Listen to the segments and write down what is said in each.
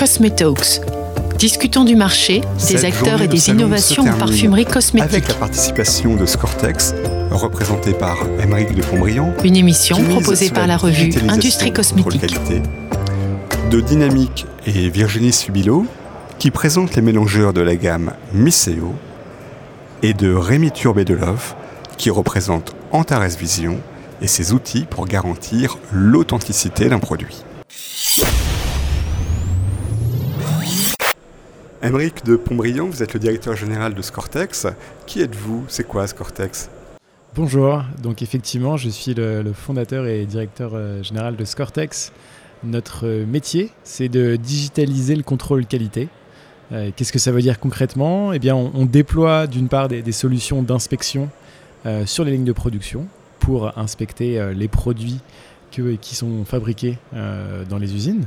Cosmetalks. Discutons du marché, des acteurs et des innovations en parfumerie cosmétique. Avec la participation de Scortex, représenté par Émeric de Pontbriand. Une émission proposée par la revue Industrie Cosmétique. de Dynamique et Virginie Subilo, qui présentent les mélangeurs de la gamme Miseo, et de Rémi Turbé-Delove, qui représente Antares Vision et ses outils pour garantir l'authenticité d'un produit. Émeric de Pontbriand, vous êtes le directeur général de Scortex. Qui êtes-vous? C'est quoi Scortex? Bonjour, donc effectivement, je suis le, fondateur et directeur euh, général de Scortex. Notre métier, c'est de digitaliser le contrôle qualité. Euh, qu'est-ce que ça veut dire concrètement? Eh bien, on, déploie d'une part des, solutions d'inspection euh, sur les lignes de production pour inspecter les produits qui sont fabriqués dans les usines.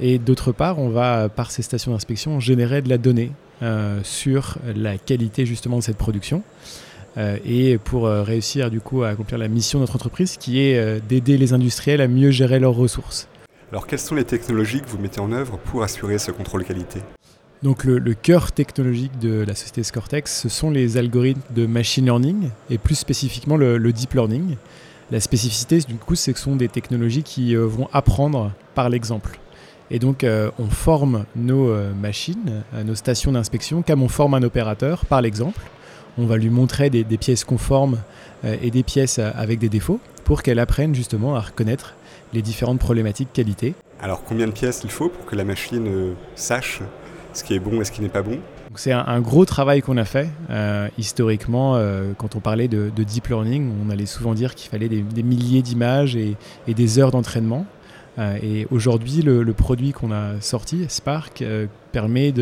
Et d'autre part, on va, par ces stations d'inspection, générer de la donnée euh, sur la qualité justement de cette production. Euh, et pour euh, réussir du coup à accomplir la mission de notre entreprise qui est d'aider les industriels à mieux gérer leurs ressources. Alors quelles sont les technologies que vous mettez en œuvre pour assurer ce contrôle qualité? Donc le, cœur technologique de la société Scortex, ce sont les algorithmes de machine learning et plus spécifiquement le, le deep learning. La spécificité du coup, c'est que ce sont des technologies qui vont apprendre par l'exemple. Et donc, euh, on forme nos euh, machines, euh, nos stations d'inspection, comme on forme un opérateur, par l'exemple. On va lui montrer des, pièces conformes et des pièces avec des défauts pour qu'elle apprenne justement à reconnaître les différentes problématiques qualité. Alors, combien de pièces il faut pour que la machine sache ce qui est bon et ce qui n'est pas bon? C'est un, gros travail qu'on a fait. historiquement, quand on parlait de, deep learning, on allait souvent dire qu'il fallait des, milliers d'images et, des heures d'entraînement. Euh, et aujourd'hui, le, produit qu'on a sorti, Spark, euh, permet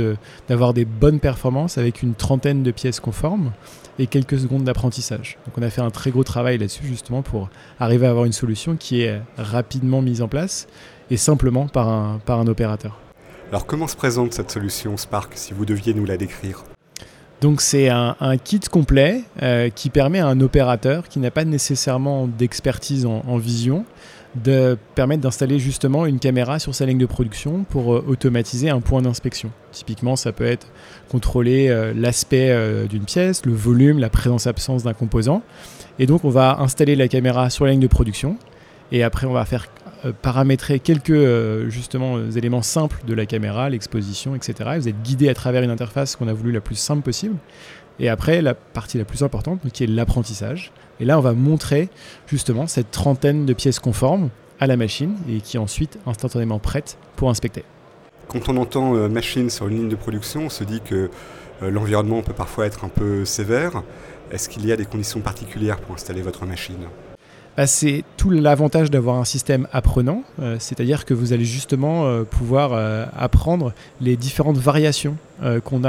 d'avoir des bonnes performances avec une trentaine de pièces conformes et quelques secondes d'apprentissage. Donc on a fait un très gros travail là-dessus justement pour arriver à avoir une solution qui est rapidement mise en place et simplement par un, par un opérateur. Alors comment se présente cette solution Spark si vous deviez nous la décrire? Donc c'est un, kit complet euh, qui permet à un opérateur qui n'a pas nécessairement d'expertise en, vision de permettre d'installer justement une caméra sur sa ligne de production pour euh, automatiser un point d'inspection. Typiquement, ça peut être contrôler euh, l'aspect euh, d'une pièce, le volume, la présence-absence d'un composant. Et donc, on va installer la caméra sur la ligne de production. Et après, on va faire paramétrer quelques justement éléments simples de la caméra, l'exposition, etc. vous êtes guidé à travers une interface qu'on a voulu la plus simple possible. Et après, la partie la plus importante, qui est l'apprentissage. Et là, on va montrer justement cette trentaine de pièces conformes à la machine et qui est ensuite instantanément prête pour inspecter. Quand on entend euh, machine sur une ligne de production, on se dit que euh, l'environnement peut parfois être un peu sévère. Est-ce qu'il y a des conditions particulières pour installer votre machine? Bah, c'est tout l'avantage d'avoir un système apprenant, euh, c'est-à-dire que vous allez justement euh, pouvoir euh, apprendre les différentes variations qu'on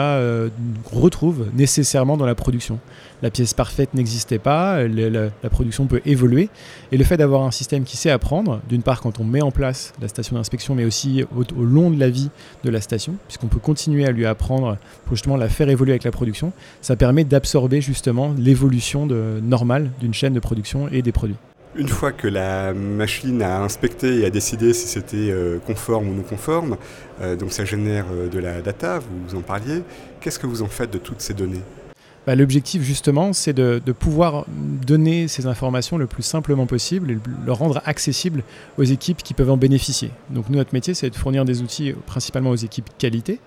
retrouve nécessairement dans la production. La pièce parfaite n'existait pas, la, production peut évoluer, et le fait d'avoir un système qui sait apprendre, d'une part quand on met en place la station d'inspection, mais aussi au, au, long de la vie de la station, puisqu'on peut continuer à lui apprendre pour justement la faire évoluer avec la production, ça permet d'absorber justement l'évolution normale d'une chaîne de production et des produits. Une fois que la machine a inspecté et a décidé si c'était euh, conforme ou non conforme, euh, donc ça génère euh, de la data, vous en parliez, qu'est-ce que vous en faites de toutes ces données? Bah, L'objectif justement, c'est de, pouvoir donner ces informations le plus simplement possible et le rendre accessible aux équipes qui peuvent en bénéficier. Donc nous, notre métier, c'est de fournir des outils principalement aux équipes qualité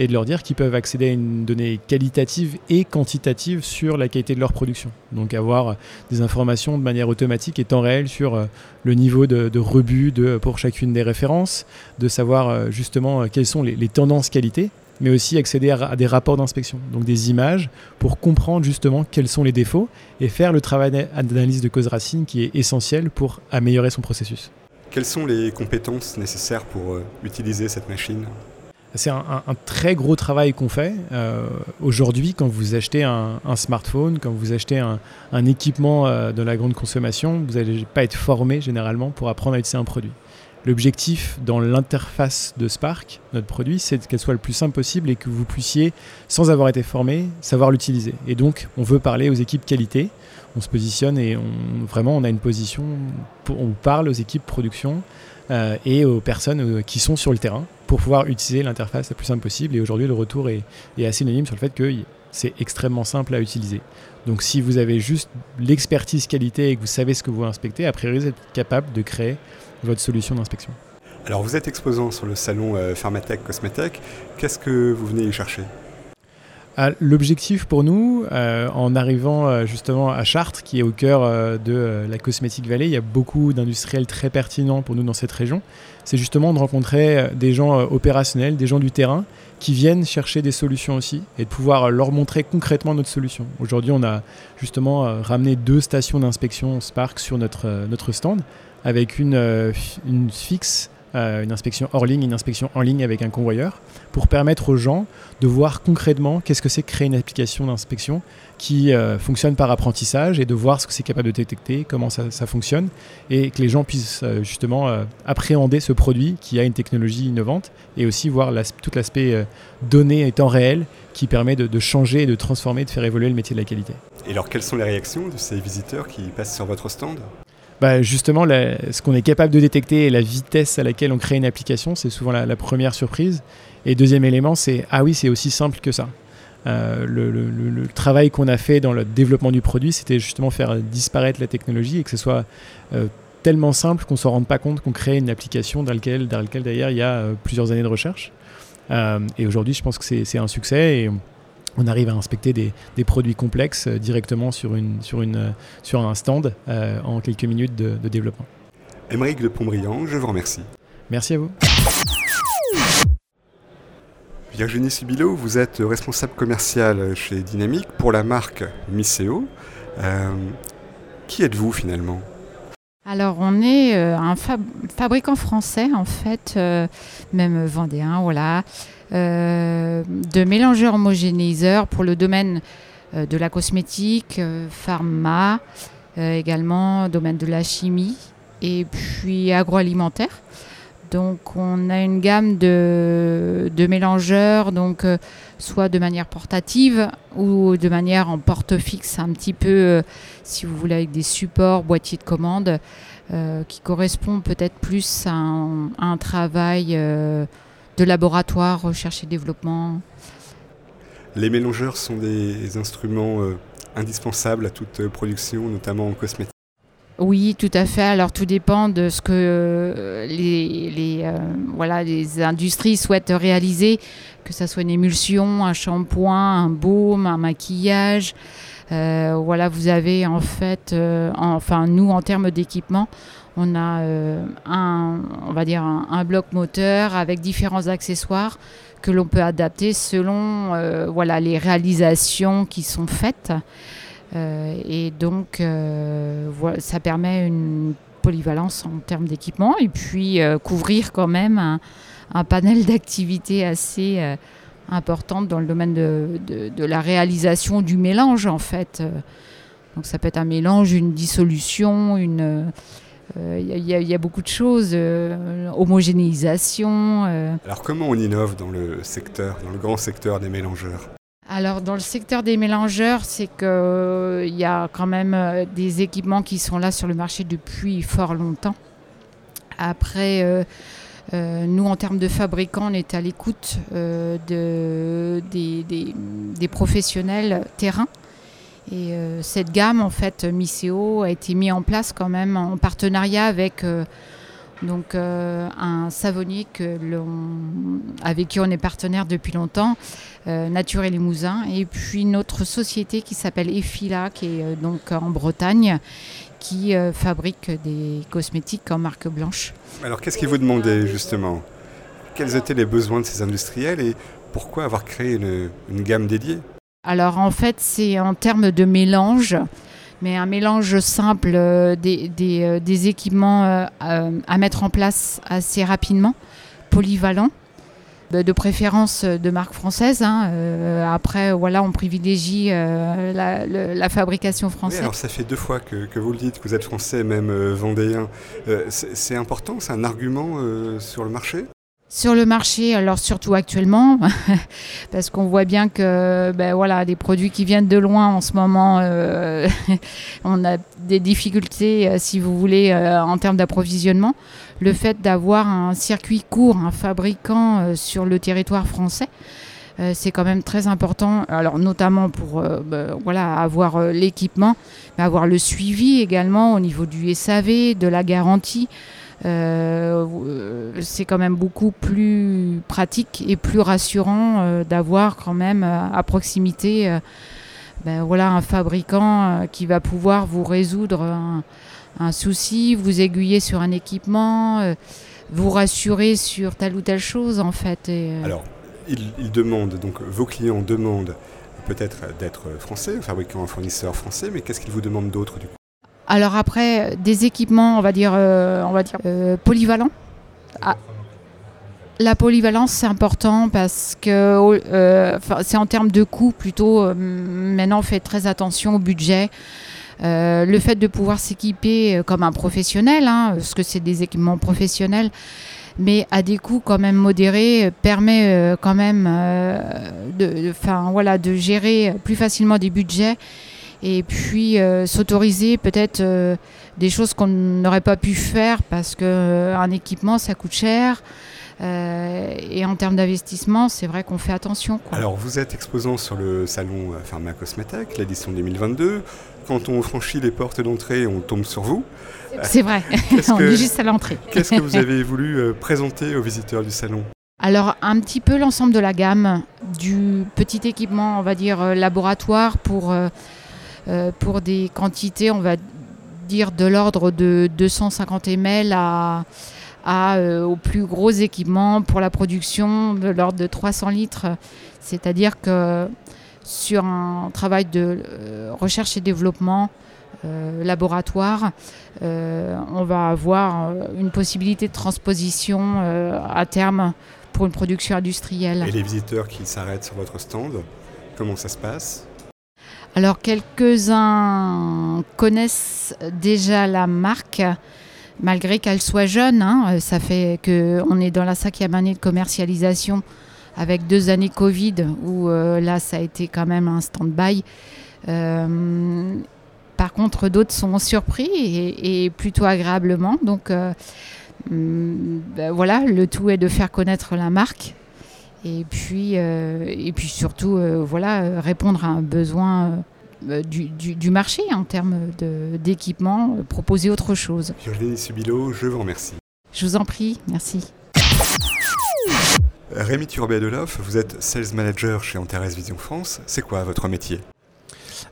et de leur dire qu'ils peuvent accéder à une donnée qualitative et quantitative sur la qualité de leur production. Donc avoir des informations de manière automatique et temps réel sur euh, le niveau de, rebut pour chacune des références, de savoir euh, justement euh, quelles sont les, tendances qualité, mais aussi accéder à, des rapports d'inspection, donc des images pour comprendre justement quels sont les défauts et faire le travail d'analyse de cause racine qui est essentiel pour améliorer son processus. Quelles sont les compétences nécessaires pour utiliser cette machine? C'est un, très gros travail qu'on fait. Euh, aujourd'hui, quand vous achetez un, smartphone, quand vous achetez un, équipement euh, de la grande consommation, vous n'allez pas être formé généralement pour apprendre à utiliser un produit. L'objectif dans l'interface de Spark, notre produit, c'est qu'elle soit le plus simple possible et que vous puissiez, sans avoir été formé, savoir l'utiliser. Et donc, on veut parler aux équipes qualité. On se positionne et on, vraiment, on a une position, pour, on parle aux équipes production euh, et aux personnes euh, qui sont sur le terrain pour pouvoir utiliser l'interface la plus simple possible. Et aujourd'hui, le retour est, assez unanime sur le fait que c'est extrêmement simple à utiliser. Donc si vous avez juste l'expertise qualité et que vous savez ce que vous inspectez, a priori vous êtes capable de créer votre solution d'inspection. Alors vous êtes exposant sur le salon euh, Pharmatech Cosmetech. Qu'est-ce que vous venez y chercher? L'objectif pour nous, euh, en arrivant euh, justement à Chartres, qui est au cœur de la Cosmétique Valley, il y a beaucoup d'industriels très pertinents pour nous dans cette région, c'est justement de rencontrer des gens opérationnels, des gens du terrain, qui viennent chercher des solutions aussi et de pouvoir leur montrer concrètement notre solution. Aujourd'hui, on a justement ramené deux stations d'inspection Spark sur notre, stand avec une, euh, une fixe, euh, une inspection hors ligne, une inspection en ligne avec un convoyeur, pour permettre aux gens de voir concrètement qu'est-ce que c'est créer une application d'inspection qui euh, fonctionne par apprentissage et de voir ce que c'est capable de détecter, comment ça, fonctionne, et que les gens puissent justement appréhender ce produit qui a une technologie innovante et aussi voir tout l'aspect données et temps réel qui permet de, changer, de transformer, de faire évoluer le métier de la qualité. Et alors quelles sont les réactions de ces visiteurs qui passent sur votre stand? Bah, justement, ce qu'on est capable de détecter et la vitesse à laquelle on crée une application, c'est souvent la, première surprise. Et deuxième élément, c'est ah oui, c'est aussi simple que ça. Euh, le, travail qu'on a fait dans le développement du produit, c'était justement faire disparaître la technologie et que ce soit euh, tellement simple qu'on ne s'en rende pas compte qu'on crée une application dans laquelle, dans laquelle d'ailleurs il y a euh, plusieurs années de recherche. et aujourd'hui, je pense que c'est un succès et on arrive à inspecter des, produits complexes euh, directement sur, une, sur, une, euh, sur un stand euh, en quelques minutes de, développement. Émeric de Pontbriand, je vous remercie. Merci à vous. Virginie Sibilo, vous êtes responsable commercial chez Dynamique pour la marque Miseo. qui êtes-vous finalement? Alors on est un fabricant français en fait, même vendéen, voilà, euh, de mélangeurs homogénéiseurs pour le domaine euh, de la cosmétique, euh, pharma, également domaine de la chimie et puis agroalimentaire. Donc on a une gamme de, mélangeurs, donc soit de manière portative ou de manière en porte fixe, un petit peu, si vous voulez, avec des supports, boîtiers de commande, qui correspondent peut-être plus à un, travail de laboratoire, recherche et développement. Les mélangeurs sont des instruments euh, indispensables à toute production, notamment en cosmétique. Oui, tout à fait. Alors tout dépend de ce que euh, les, euh, voilà, les industries souhaitent réaliser, que ce soit une émulsion, un shampoing, un baume, un maquillage. voilà, vous avez en fait, enfin nous en termes d'équipement, on a euh, un, on va dire un, bloc moteur avec différents accessoires que l'on peut adapter selon euh, voilà, les réalisations qui sont faites. Euh, et donc, ça permet une polyvalence en termes d'équipement et puis couvrir quand même un, panel d'activités assez importantes dans le domaine de, la réalisation du mélange en fait. Donc ça peut être un mélange, une dissolution, une, il euh, y, a beaucoup de choses, euh, homogénéisation. Euh. Alors comment on innove dans le secteur, dans le grand secteur des mélangeurs? Alors dans le secteur des mélangeurs, c'est qu'il y a quand même des équipements qui sont là sur le marché depuis fort longtemps. Après, nous, en termes de fabricants, on est à l'écoute de, des, professionnels terrain et euh, cette gamme, en fait, Miseo a été mise en place quand même en partenariat avec euh, donc, euh, un savonnier que avec qui on est partenaire depuis longtemps, Nature et Limousin, et puis notre société qui s'appelle Efila, qui est donc en Bretagne, qui fabrique des cosmétiques en marque blanche. Alors qu'est-ce qu'ils vous demandaient justement? Quels étaient les besoins de ces industriels et pourquoi avoir créé une gamme dédiée? Alors en fait, c'est en termes de mélange, mais un mélange simple euh, des, euh, équipements euh, à mettre en place assez rapidement, polyvalent. de préférence de marque française. Hein. après, voilà, on privilégie la, fabrication française. alors ça fait deux fois que, vous le dites, que vous êtes français, même vendéen. c'est important, c'est un argument sur le marché? Sur le marché, alors surtout actuellement, parce qu'on voit bien que ben voilà, des produits qui viennent de loin en ce moment, euh, on a des difficultés, euh, si vous voulez, euh, en termes d'approvisionnement. Le fait d'avoir un circuit court, un fabricant sur le territoire français, c'est quand même très important. Alors notamment pour ben, voilà avoir l'équipement, mais avoir le suivi également au niveau du SAV, de la garantie. Euh, c'est quand même beaucoup plus pratique et plus rassurant euh, d'avoir quand même euh, à proximité ben voilà, un fabricant qui va pouvoir vous résoudre un, souci, vous aiguiller sur un équipement, vous rassurer sur telle ou telle chose en fait. Alors, ils, demandent, donc vos clients demandent peut-être d'être français, fabricant un fournisseur français, mais qu'est-ce qu'ils vous demandent d'autre du coup? Alors après, des équipements, on va dire, euh, on va dire euh, polyvalents. Ah, la polyvalence, c'est important parce que euh, c'est en termes de coût plutôt. maintenant, on fait très attention au budget. le fait de pouvoir s'équiper comme un professionnel, hein, parce que c'est des équipements professionnels, mais à des coûts quand même modérés, permet quand même de, gérer plus facilement des budgets et puis euh, s'autoriser peut-être euh, des choses qu'on n'aurait pas pu faire parce qu'un euh, équipement ça coûte cher. et en termes d'investissement, c'est vrai qu'on fait attention. Alors, vous êtes exposant sur le salon Pharma Cosmetec, l'édition 2022. Quand on franchit les portes d'entrée, on tombe sur vous. C'est vrai, on est juste à l'entrée. Qu'est-ce que vous avez voulu présenter aux visiteurs du salon? Alors un petit peu l'ensemble de la gamme du petit équipement, on va dire laboratoire pour pour des quantités, on va dire de l'ordre de 250 ml à, euh, aux plus gros équipements pour la production de l'ordre de 300 litres. C'est-à-dire que sur un travail de euh, recherche et développement laboratoire, on va avoir une possibilité de transposition à terme pour une production industrielle. Et les visiteurs qui s'arrêtent sur votre stand, comment ça se passe? Alors quelques-uns connaissent déjà la marque, malgré qu'elle soit jeune. Hein. ça fait qu'on est dans la cinquième année de commercialisation avec deux années Covid où euh, là ça a été quand même un stand-by. Euh, par contre, d'autres sont surpris et, plutôt agréablement. Donc euh, mm, ben voilà, le tout est de faire connaître la marque et puis, euh, et puis surtout, euh, voilà, répondre à un besoin euh, du, du, marché en termes d'équipement, proposer autre chose. Virginie Subilo, je vous remercie. Je vous en prie, merci. Rémi Turbet-Deloff, vous êtes Sales Manager chez Antares Vision France. C'est quoi votre métier?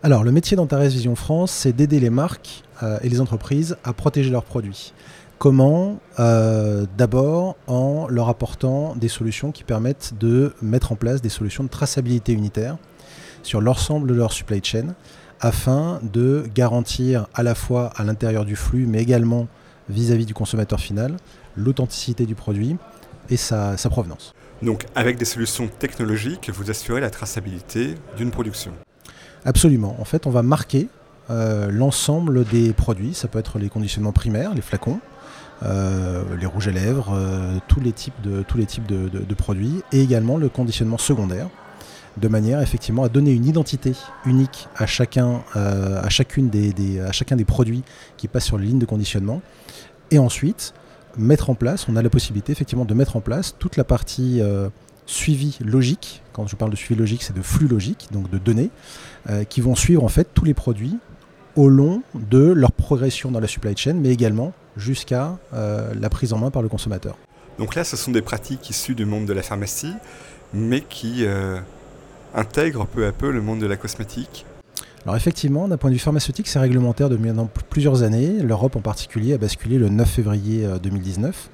Alors, le métier d'Antares Vision France, c'est d'aider les marques et les entreprises à protéger leurs produits. Comment euh, D'abord en leur apportant des solutions qui permettent de mettre en place des solutions de traçabilité unitaire sur l'ensemble de leur supply chain afin de garantir à la fois à l'intérieur du flux mais également vis-à-vis du consommateur final l'authenticité du produit et sa, provenance. Donc avec des solutions technologiques, vous assurez la traçabilité d'une production Absolument. En fait, on va marquer euh, l'ensemble des produits. Ça peut être les conditionnements primaires, les flacons, euh, les rouges à lèvres, euh, tous les types, de, produits, et également le conditionnement secondaire, de manière effectivement à donner une identité unique à chacun, euh, à chacun des produits qui passent sur les lignes de conditionnement, et ensuite mettre en place, on a la possibilité effectivement de mettre en place toute la partie suivi logique. Quand je parle de suivi logique, c'est de flux logique, donc de données, qui vont suivre en fait tous les produits au long de leur progression dans la supply chain, mais également jusqu'à euh, la prise en main par le consommateur. Donc là, ce sont des pratiques issues du monde de la pharmacie, mais qui euh, intègrent peu à peu le monde de la cosmétique. Alors effectivement, d'un point de vue pharmaceutique, c'est réglementaire depuis maintenant plusieurs années. L'Europe en particulier a basculé le 9 février 2019.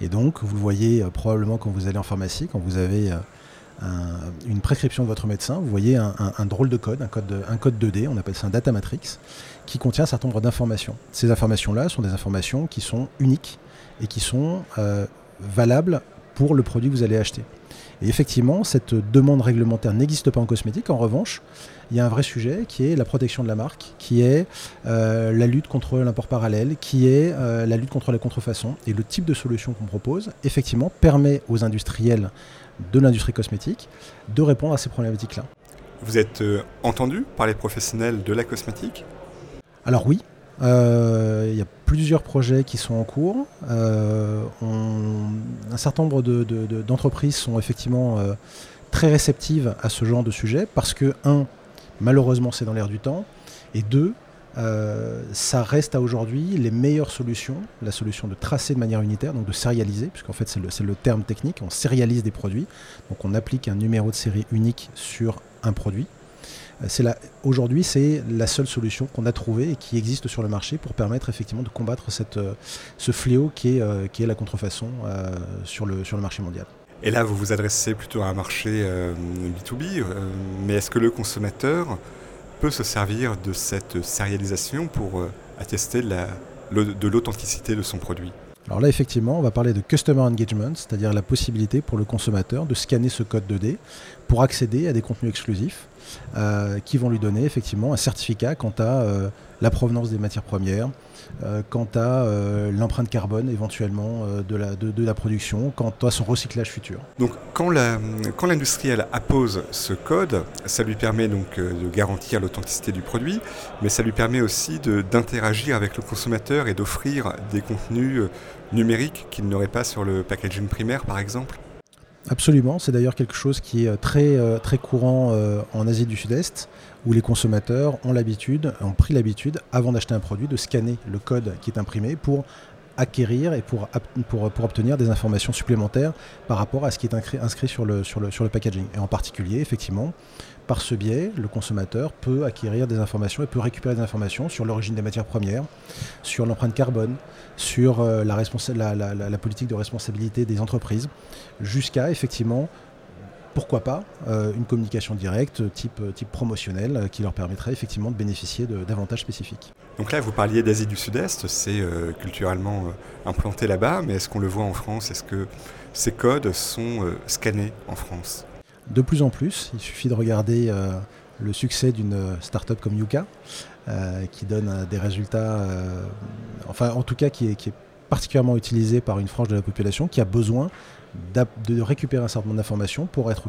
Euh, Et donc, vous le voyez probablement quand vous allez en pharmacie, quand vous avez une prescription de votre médecin, vous voyez un, drôle de code, un code, un code 2D, on appelle ça un data matrix, qui contient un certain nombre d'informations. Ces informations-là sont des informations qui sont uniques et qui sont euh, valables pour le produit que vous allez acheter. Et effectivement, cette demande réglementaire n'existe pas en cosmétique. En revanche, il y a un vrai sujet qui est la protection de la marque, qui est euh, la lutte contre l'import parallèle, qui est euh, la lutte contre la contrefaçon. Et le type de solution qu'on propose, effectivement, permet aux industriels de l'industrie cosmétique de répondre à ces problématiques-là. Vous êtes euh, entendu par les professionnels de la cosmétique? Alors oui, il y a plusieurs projets qui sont en cours. un certain nombre d'entreprises sont effectivement très réceptives à ce genre de sujet parce que, un, Malheureusement, c'est dans l'air du temps. Et deux, euh, ça reste à aujourd'hui les meilleures solutions, la solution de tracer de manière unitaire, donc de sérialiser, puisqu'en fait c'est le, terme technique, on sérialise des produits, donc on applique un numéro de série unique sur un produit. Euh, aujourd'hui, c'est la seule solution qu'on a trouvée et qui existe sur le marché pour permettre effectivement de combattre euh, ce fléau qui est, la contrefaçon sur, le, sur le marché mondial. Et là, vous vous adressez plutôt à un marché B2B, euh, euh, mais est-ce que le consommateur peut se servir de cette sérialisation pour euh, attester de l'authenticité de son produit. Alors là, effectivement, on va parler de Customer Engagement, c'est-à-dire la possibilité pour le consommateur de scanner ce code 2D pour accéder à des contenus exclusifs qui vont lui donner effectivement un certificat quant à la provenance des matières premières, euh, quant à euh, l'empreinte carbone éventuellement euh, de, la, production, quant à son recyclage futur. Donc quand l'industriel appose ce code, ça lui permet donc de garantir l'authenticité du produit, mais ça lui permet aussi d'interagir avec le consommateur et d'offrir des contenus numériques qu'il n'aurait pas sur le packaging primaire par exemple Absolument, c'est d'ailleurs quelque chose qui est très, très courant en Asie du Sud-Est où les consommateurs ont l'habitude, ont pris l'habitude, avant d'acheter un produit, de scanner le code qui est imprimé pour acquérir et pour, obtenir des informations supplémentaires par rapport à ce qui est inscrit, sur, le, packaging. Et en particulier, effectivement, par ce biais, le consommateur peut acquérir des informations et peut récupérer des informations sur l'origine des matières premières, sur l'empreinte carbone, sur euh, la, politique de responsabilité des entreprises, jusqu'à effectivement pourquoi pas euh, une communication directe type, type promotionnel euh, qui leur permettrait effectivement de bénéficier d'avantages spécifiques. Donc là, vous parliez d'Asie du Sud-Est, c'est euh, culturellement implanté là-bas, mais est-ce qu'on le voit en France? Est-ce que ces codes sont scannés en France? De plus en plus, il suffit de regarder le succès d'une start-up comme Yuka, qui donne des résultats, enfin en tout cas qui est, qui est particulièrement utilisé par une frange de la population qui a besoin de récupérer un certain nombre d'informations pour être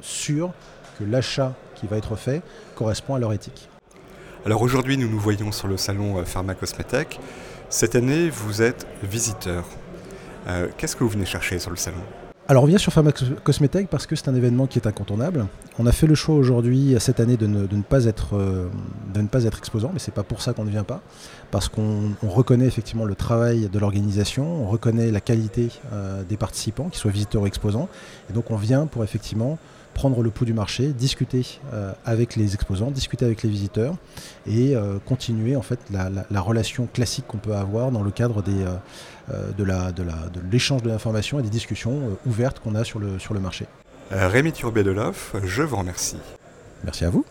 sûr que l'achat qui va être fait correspond à leur éthique. Alors aujourd'hui, nous nous voyons sur le salon euh, Pharma Cosmetech. Cette année, vous êtes visiteur. Euh, qu'est-ce que vous venez chercher sur le salon? Alors on vient sur Pharma Cosmetech parce que c'est un événement qui est incontournable. On a fait le choix aujourd'hui, cette année, de ne, pas, être, euh, de ne pas être exposant, mais c'est pas pour ça qu'on ne vient pas. Parce qu'on reconnaît effectivement le travail de l'organisation, on reconnaît la qualité euh, des participants, qu'ils soient visiteurs ou exposants. Et donc on vient pour effectivement prendre le pouls du marché, discuter euh, avec les exposants, discuter avec les visiteurs et continuer en fait la, relation classique qu'on peut avoir dans le cadre des, euh, de l'échange de l'information et des discussions euh, ouvertes qu'on a sur le, sur le marché. Euh, Rémi de je vous remercie. Merci à vous.